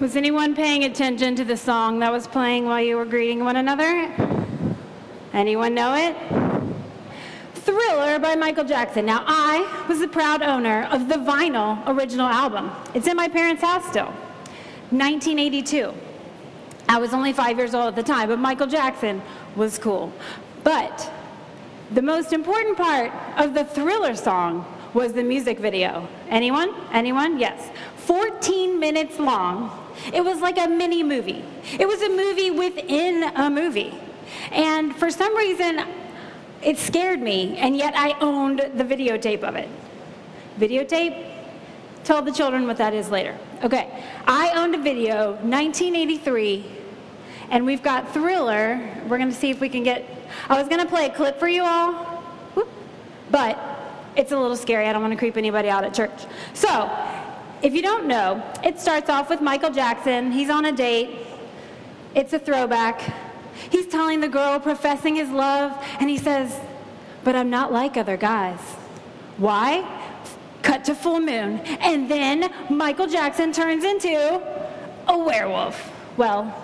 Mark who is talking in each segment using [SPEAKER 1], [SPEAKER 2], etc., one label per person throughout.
[SPEAKER 1] Was anyone paying attention to the song that was playing while you were greeting one another? Anyone know it? Thriller by Michael Jackson. Now, I was the proud owner of the vinyl original album. It's in my parents' house still. 1982. I was only five years old at the time, but Michael Jackson was cool. But the most important part of the Thriller song was the music video. Anyone? Anyone? Yes. 14 minutes long. It was like a mini movie. It was a movie within a movie. And for some reason, it scared me, and yet I owned the videotape of it. Videotape? Tell the children what that is later. Okay, I owned a video, 1983, and we've got Thriller. We're going to see if we can get. I was going to play a clip for you all, but it's a little scary. I don't want to creep anybody out at church. So, if you don't know, it starts off with Michael Jackson. He's on a date. It's a throwback. He's telling the girl, professing his love, and he says, But I'm not like other guys. Why? Cut to full moon. And then Michael Jackson turns into a werewolf. Well,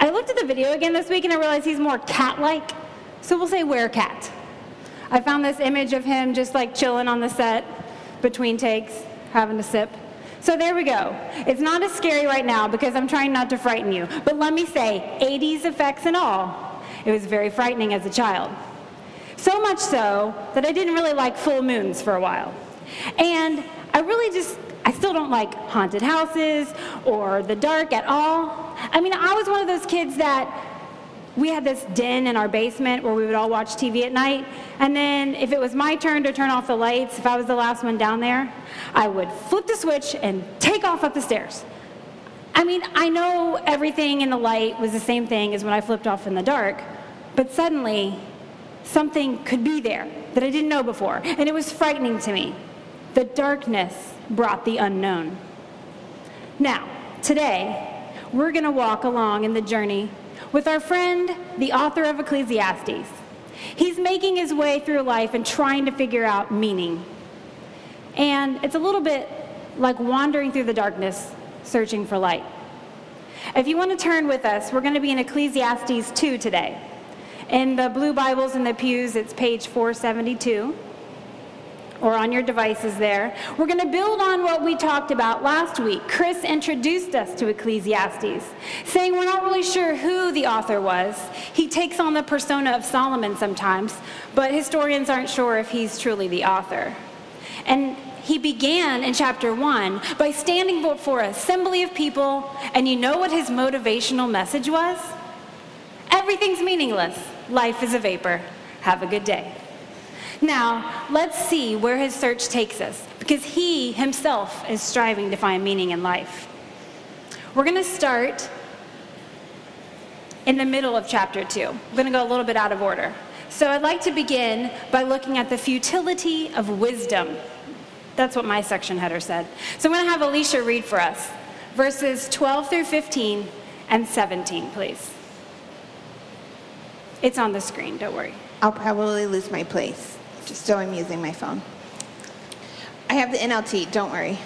[SPEAKER 1] I looked at the video again this week and I realized he's more cat like, so we'll say werecat. I found this image of him just like chilling on the set between takes, having a sip. So there we go. It's not as scary right now because I'm trying not to frighten you. But let me say, 80s effects and all, it was very frightening as a child. So much so that I didn't really like full moons for a while. And I really just, I still don't like haunted houses or the dark at all. I mean, I was one of those kids that we had this den in our basement where we would all watch TV at night. And then if it was my turn to turn off the lights, if I was the last one down there, I would flip the switch and take off up the stairs. I mean, I know everything in the light was the same thing as when I flipped off in the dark, but suddenly something could be there that I didn't know before, and it was frightening to me. The darkness brought the unknown. Now, today, we're going to walk along in the journey with our friend, the author of Ecclesiastes. He's making his way through life and trying to figure out meaning. And it's a little bit like wandering through the darkness, searching for light. If you want to turn with us, we're going to be in Ecclesiastes 2 today. In the blue Bibles in the pews, it's page 472 or on your devices there. We're going to build on what we talked about last week. Chris introduced us to Ecclesiastes, saying we're not really sure who the author was. He takes on the persona of Solomon sometimes, but historians aren't sure if he's truly the author. And he began in chapter 1 by standing before an assembly of people, and you know what his motivational message was? Everything's meaningless. Life is a vapor. Have a good day. Now, let's see where his search takes us, because he himself is striving to find meaning in life. We're going to start in the middle of chapter 2. We're going to go a little bit out of order. So I'd like to begin by looking at the futility of wisdom. That's what my section header said. So I'm going to have Alicia read for us verses 12 through 15 and 17, please. It's on the screen, don't worry.
[SPEAKER 2] I'll probably lose my place just so I'm using my phone. I have the NLT, don't worry.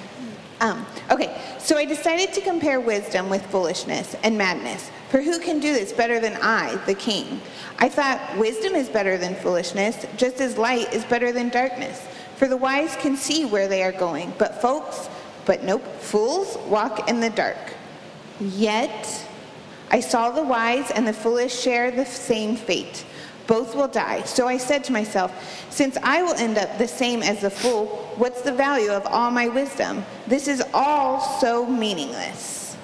[SPEAKER 2] Um, okay, so I decided to compare wisdom with foolishness and madness. For who can do this better than I, the king? I thought wisdom is better than foolishness, just as light is better than darkness. For the wise can see where they are going, but folks, but nope, fools walk in the dark. Yet I saw the wise and the foolish share the same fate. Both will die. So I said to myself, Since I will end up the same as the fool, what's the value of all my wisdom? This is all so meaningless.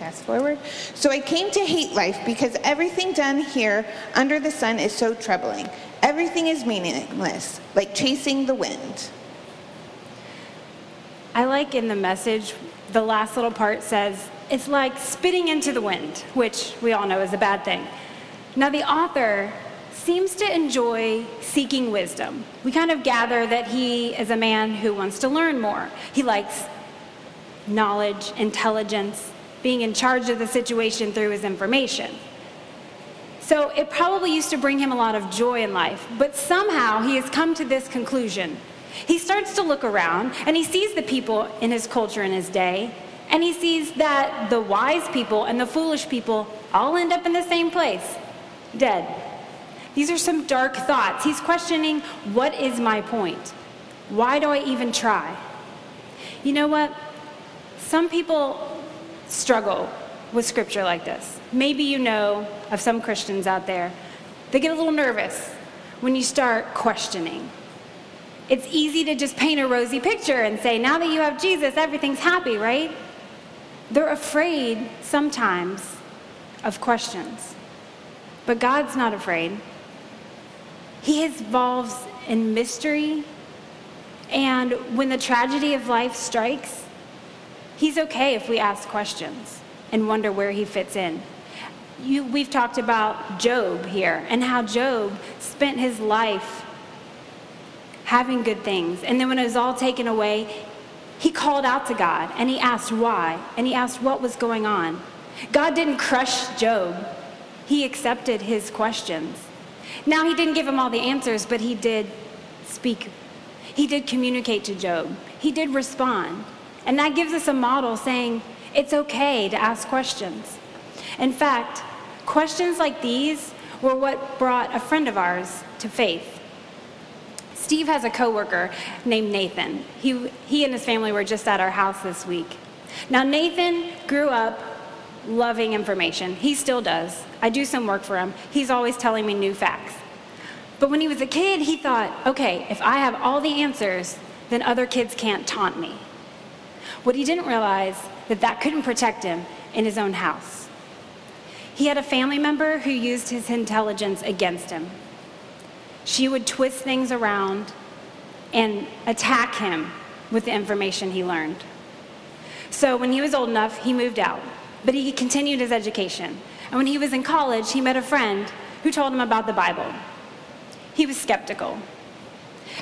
[SPEAKER 2] Fast forward. So I came to hate life because everything done here under the sun is so troubling. Everything is meaningless, like chasing the wind.
[SPEAKER 1] I like in the message, the last little part says, it's like spitting into the wind, which we all know is a bad thing. Now, the author seems to enjoy seeking wisdom. We kind of gather that he is a man who wants to learn more. He likes knowledge, intelligence, being in charge of the situation through his information. So it probably used to bring him a lot of joy in life, but somehow he has come to this conclusion. He starts to look around and he sees the people in his culture in his day, And he sees that the wise people and the foolish people all end up in the same place dead. These are some dark thoughts. He's questioning what is my point? Why do I even try? You know what? Some people struggle with scripture like this. Maybe you know of some Christians out there. They get a little nervous when you start questioning. It's easy to just paint a rosy picture and say, now that you have Jesus, everything's happy, right? They're afraid sometimes of questions. But God's not afraid. He involves in mystery. And when the tragedy of life strikes, He's okay if we ask questions and wonder where He fits in. You, we've talked about Job here and how Job spent his life having good things. And then when it was all taken away, he called out to God and he asked why and he asked what was going on. God didn't crush Job, he accepted his questions. Now, he didn't give him all the answers, but he did speak. He did communicate to Job. He did respond. And that gives us a model saying it's okay to ask questions. In fact, questions like these were what brought a friend of ours to faith. Steve has a coworker named Nathan. He, he and his family were just at our house this week. Now, Nathan grew up loving information. He still does. I do some work for him. He's always telling me new facts. But when he was a kid, he thought, okay, if I have all the answers, then other kids can't taunt me. What he didn't realize that that couldn't protect him in his own house. He had a family member who used his intelligence against him. She would twist things around and attack him with the information he learned. So when he was old enough, he moved out, but he continued his education. And when he was in college, he met a friend who told him about the Bible. He was skeptical.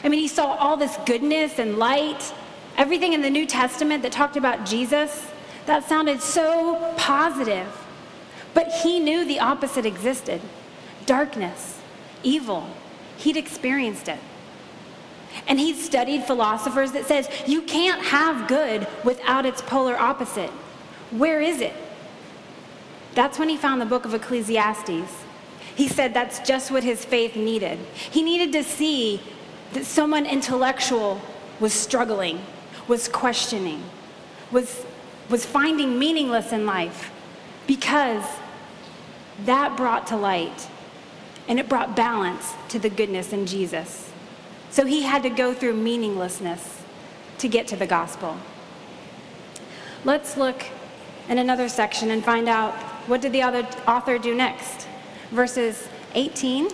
[SPEAKER 1] I mean, he saw all this goodness and light, everything in the New Testament that talked about Jesus. That sounded so positive. But he knew the opposite existed darkness, evil. He'd experienced it. And he'd studied philosophers that says you can't have good without its polar opposite. Where is it? That's when he found the book of Ecclesiastes. He said that's just what his faith needed. He needed to see that someone intellectual was struggling, was questioning, was, was finding meaningless in life because that brought to light and it brought balance to the goodness in Jesus. So he had to go through meaninglessness to get to the gospel. Let's look in another section and find out what did the other author do next? Verses 18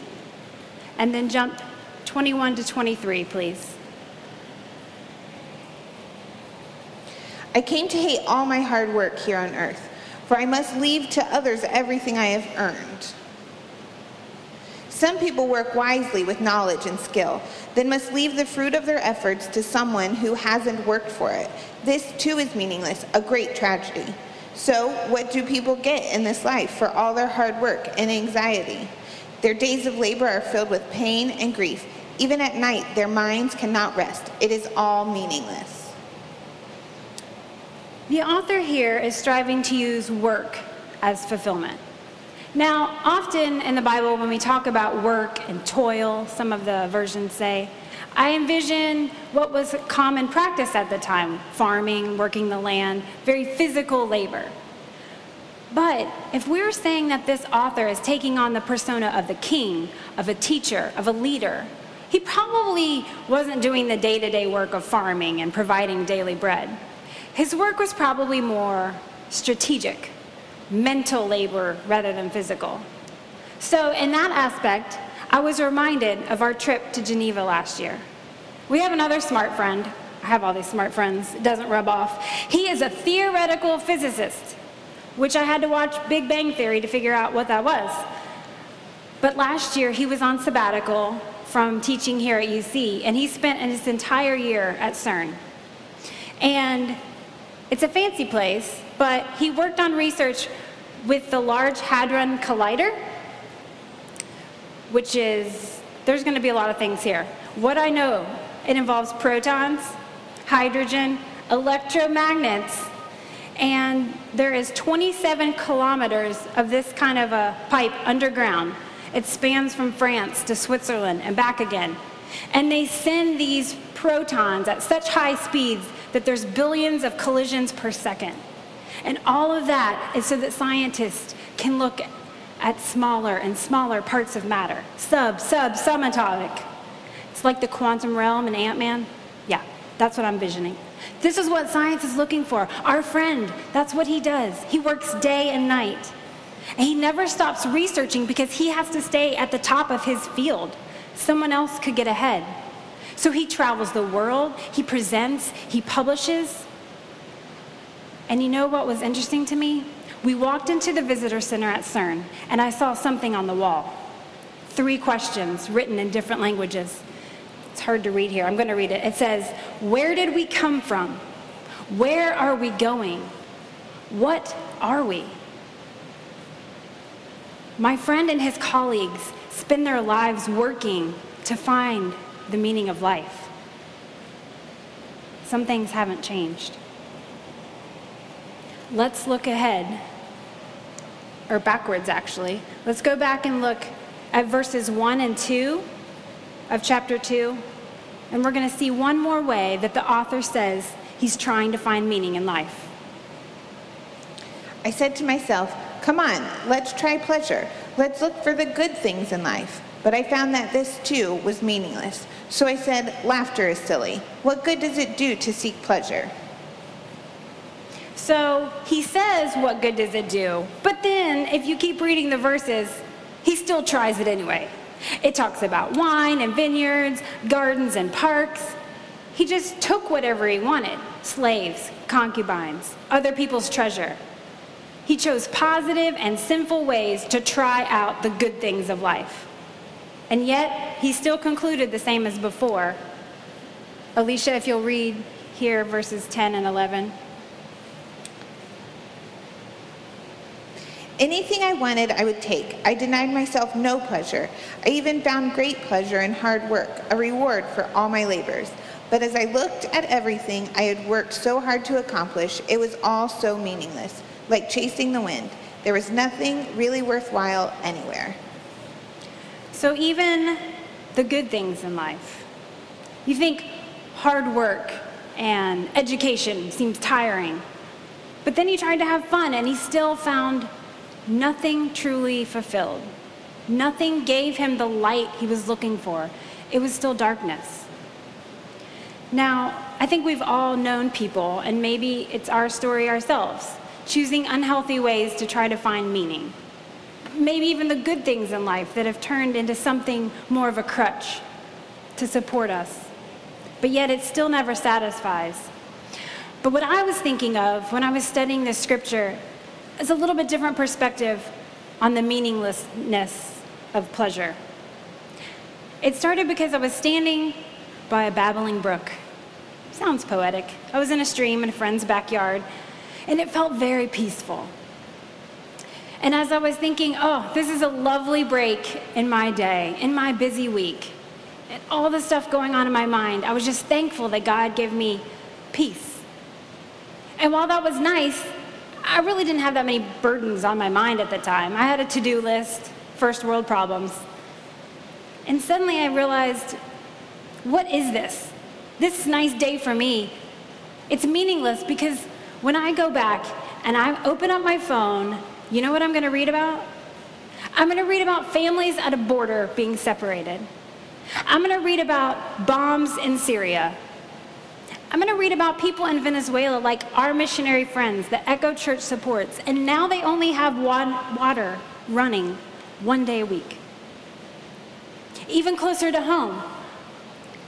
[SPEAKER 1] and then jump 21 to 23, please.
[SPEAKER 2] I came to hate all my hard work here on earth, for I must leave to others everything I have earned. Some people work wisely with knowledge and skill, then must leave the fruit of their efforts to someone who hasn't worked for it. This too is meaningless, a great tragedy. So, what do people get in this life for all their hard work and anxiety? Their days of labor are filled with pain and grief. Even at night, their minds cannot rest. It is all meaningless.
[SPEAKER 1] The author here is striving to use work as fulfillment. Now, often in the Bible, when we talk about work and toil, some of the versions say, I envision what was common practice at the time farming, working the land, very physical labor. But if we're saying that this author is taking on the persona of the king, of a teacher, of a leader, he probably wasn't doing the day to day work of farming and providing daily bread. His work was probably more strategic, mental labor rather than physical. So, in that aspect, I was reminded of our trip to Geneva last year. We have another smart friend. I have all these smart friends, it doesn't rub off. He is a theoretical physicist, which I had to watch Big Bang Theory to figure out what that was. But last year, he was on sabbatical from teaching here at UC, and he spent his entire year at CERN. And it's a fancy place, but he worked on research with the Large Hadron Collider, which is, there's going to be a lot of things here. What I know, it involves protons, hydrogen, electromagnets, And there is 27 kilometers of this kind of a pipe underground. It spans from France to Switzerland and back again. And they send these protons at such high speeds that there's billions of collisions per second. And all of that is so that scientists can look at smaller and smaller parts of matter sub, sub, subatomic. It's like the quantum realm and Ant Man. Yeah, that's what I'm visioning. This is what science is looking for. Our friend, that's what he does. He works day and night. And he never stops researching because he has to stay at the top of his field. Someone else could get ahead. So he travels the world, he presents, he publishes. And you know what was interesting to me? We walked into the visitor center at CERN, and I saw something on the wall. Three questions written in different languages. It's hard to read here. I'm going to read it. It says, Where did we come from? Where are we going? What are we? My friend and his colleagues spend their lives working to find the meaning of life. Some things haven't changed. Let's look ahead, or backwards actually. Let's go back and look at verses 1 and 2 of chapter 2, and we're going to see one more way that the author says he's trying to find meaning in life.
[SPEAKER 2] I said to myself, Come on, let's try pleasure. Let's look for the good things in life. But I found that this too was meaningless. So I said, Laughter is silly. What good does it do to seek pleasure?
[SPEAKER 1] So he says, What good does it do? But then, if you keep reading the verses, he still tries it anyway. It talks about wine and vineyards, gardens and parks. He just took whatever he wanted slaves, concubines, other people's treasure. He chose positive and sinful ways to try out the good things of life. And yet, he still concluded the same as before. Alicia, if you'll read here verses 10 and 11.
[SPEAKER 2] Anything I wanted, I would take. I denied myself no pleasure. I even found great pleasure in hard work, a reward for all my labors. But as I looked at everything I had worked so hard to accomplish, it was all so meaningless, like chasing the wind. There was nothing really worthwhile anywhere.
[SPEAKER 1] So, even the good things in life, you think hard work and education seems tiring. But then he tried to have fun and he still found nothing truly fulfilled. Nothing gave him the light he was looking for. It was still darkness. Now, I think we've all known people, and maybe it's our story ourselves, choosing unhealthy ways to try to find meaning. Maybe even the good things in life that have turned into something more of a crutch to support us. But yet it still never satisfies. But what I was thinking of when I was studying this scripture is a little bit different perspective on the meaninglessness of pleasure. It started because I was standing by a babbling brook. Sounds poetic. I was in a stream in a friend's backyard, and it felt very peaceful. And as I was thinking, oh, this is a lovely break in my day, in my busy week, and all the stuff going on in my mind, I was just thankful that God gave me peace. And while that was nice, I really didn't have that many burdens on my mind at the time. I had a to do list, first world problems. And suddenly I realized what is this? This nice day for me. It's meaningless because when I go back and I open up my phone, you know what I'm going to read about? I'm going to read about families at a border being separated. I'm going to read about bombs in Syria. I'm going to read about people in Venezuela like our missionary friends that Echo Church supports, and now they only have water running one day a week. Even closer to home,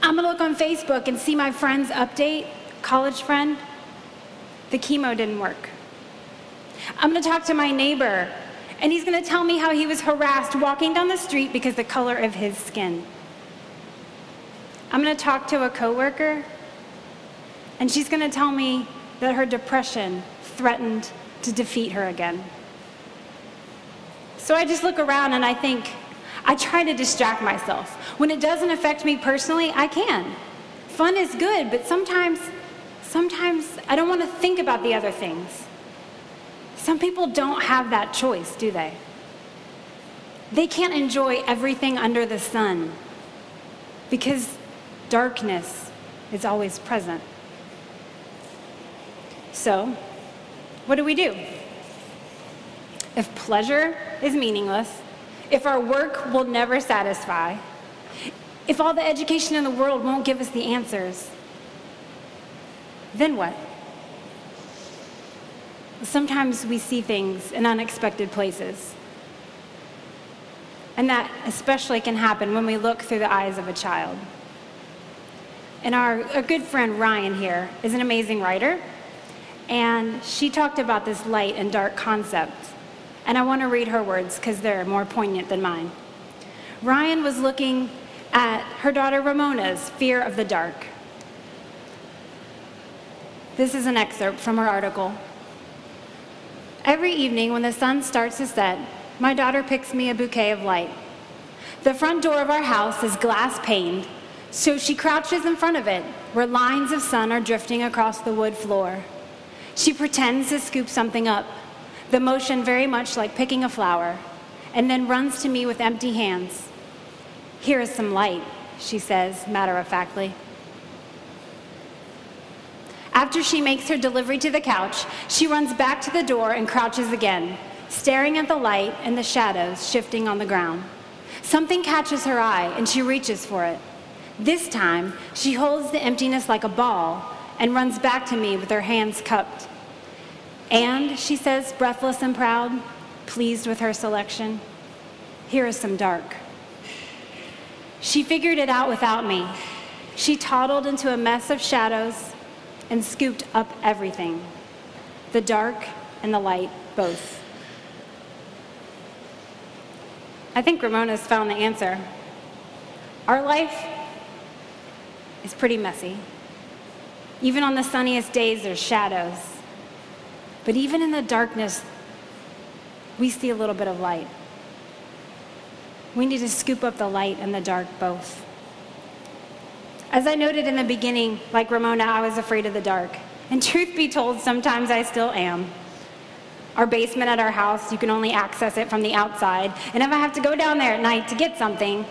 [SPEAKER 1] I'm going to look on Facebook and see my friend's update, college friend, the chemo didn't work. I'm going to talk to my neighbor, and he's going to tell me how he was harassed walking down the street because the color of his skin. I'm going to talk to a coworker and she's going to tell me that her depression threatened to defeat her again. So I just look around and I think, I try to distract myself. When it doesn't affect me personally, I can. Fun is good, but sometimes, sometimes I don't want to think about the other things. Some people don't have that choice, do they? They can't enjoy everything under the sun because darkness is always present. So, what do we do? If pleasure is meaningless, if our work will never satisfy, if all the education in the world won't give us the answers, then what? Sometimes we see things in unexpected places. And that especially can happen when we look through the eyes of a child. And our, our good friend Ryan here is an amazing writer, and she talked about this light and dark concept. And I want to read her words because they're more poignant than mine. Ryan was looking at her daughter Ramona's fear of the dark. This is an excerpt from her article. Every evening when the sun starts to set, my daughter picks me a bouquet of light. The front door of our house is glass paned, so she crouches in front of it, where lines of sun are drifting across the wood floor. She pretends to scoop something up, the motion very much like picking a flower, and then runs to me with empty hands. Here is some light, she says, matter of factly. After she makes her delivery to the couch, she runs back to the door and crouches again, staring at the light and the shadows shifting on the ground. Something catches her eye and she reaches for it. This time, she holds the emptiness like a ball and runs back to me with her hands cupped. And, she says, breathless and proud, pleased with her selection, here is some dark. She figured it out without me. She toddled into a mess of shadows and scooped up everything the dark and the light, both. I think Ramona's found the answer. Our life is pretty messy. Even on the sunniest days, there's shadows. But even in the darkness, we see a little bit of light. We need to scoop up the light and the dark both. As I noted in the beginning, like Ramona, I was afraid of the dark. And truth be told, sometimes I still am. Our basement at our house, you can only access it from the outside. And if I have to go down there at night to get something,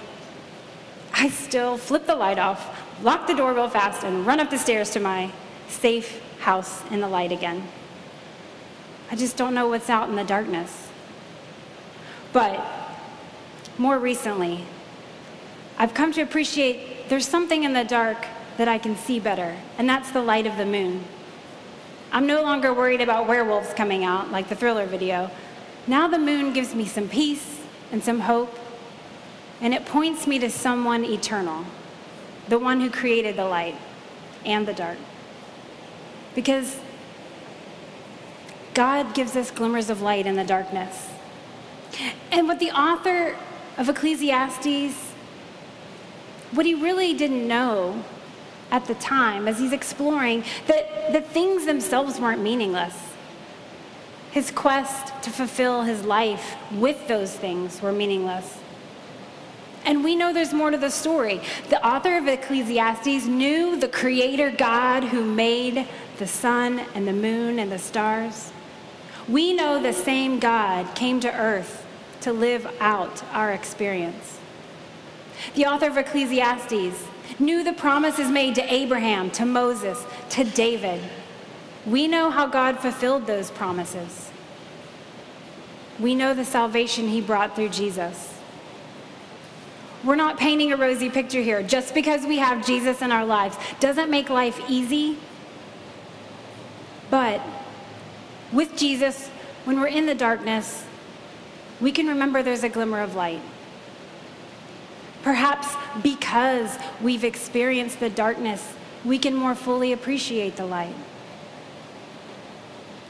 [SPEAKER 1] I still flip the light off, lock the door real fast, and run up the stairs to my safe house in the light again. I just don't know what's out in the darkness. But more recently, I've come to appreciate there's something in the dark that I can see better, and that's the light of the moon. I'm no longer worried about werewolves coming out, like the thriller video. Now the moon gives me some peace and some hope, and it points me to someone eternal, the one who created the light and the dark. Because God gives us glimmers of light in the darkness. And what the author of Ecclesiastes what he really didn't know at the time as he's exploring that the things themselves weren't meaningless. His quest to fulfill his life with those things were meaningless. And we know there's more to the story. The author of Ecclesiastes knew the creator God who made the sun and the moon and the stars. We know the same God came to earth to live out our experience. The author of Ecclesiastes knew the promises made to Abraham, to Moses, to David. We know how God fulfilled those promises. We know the salvation he brought through Jesus. We're not painting a rosy picture here. Just because we have Jesus in our lives doesn't make life easy. But with Jesus, when we're in the darkness, we can remember there's a glimmer of light. Perhaps because we've experienced the darkness, we can more fully appreciate the light.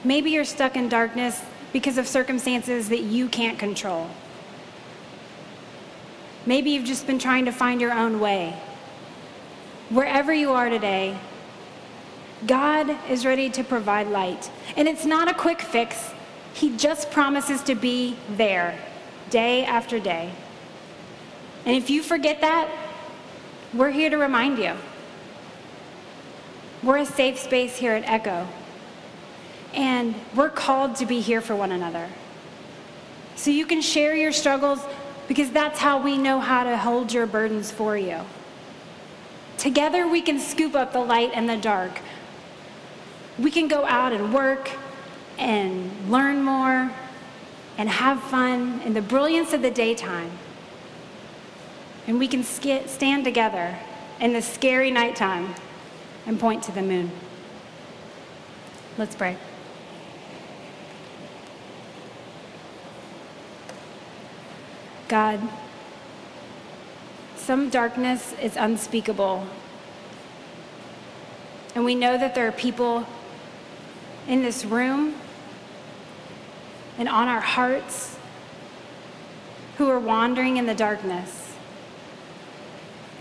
[SPEAKER 1] Maybe you're stuck in darkness because of circumstances that you can't control. Maybe you've just been trying to find your own way. Wherever you are today, God is ready to provide light. And it's not a quick fix, He just promises to be there day after day. And if you forget that, we're here to remind you. We're a safe space here at Echo. And we're called to be here for one another. So you can share your struggles because that's how we know how to hold your burdens for you. Together, we can scoop up the light and the dark. We can go out and work and learn more and have fun in the brilliance of the daytime. And we can sk- stand together in the scary nighttime and point to the moon. Let's pray. God, some darkness is unspeakable. And we know that there are people in this room and on our hearts who are wandering in the darkness.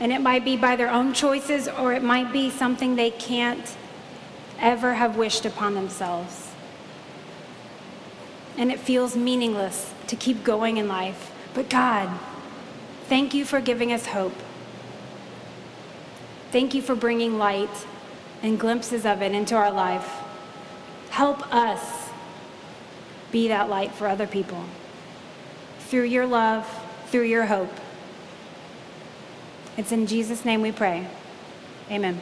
[SPEAKER 1] And it might be by their own choices, or it might be something they can't ever have wished upon themselves. And it feels meaningless to keep going in life. But God, thank you for giving us hope. Thank you for bringing light and glimpses of it into our life. Help us be that light for other people through your love, through your hope. It's in Jesus' name we pray. Amen.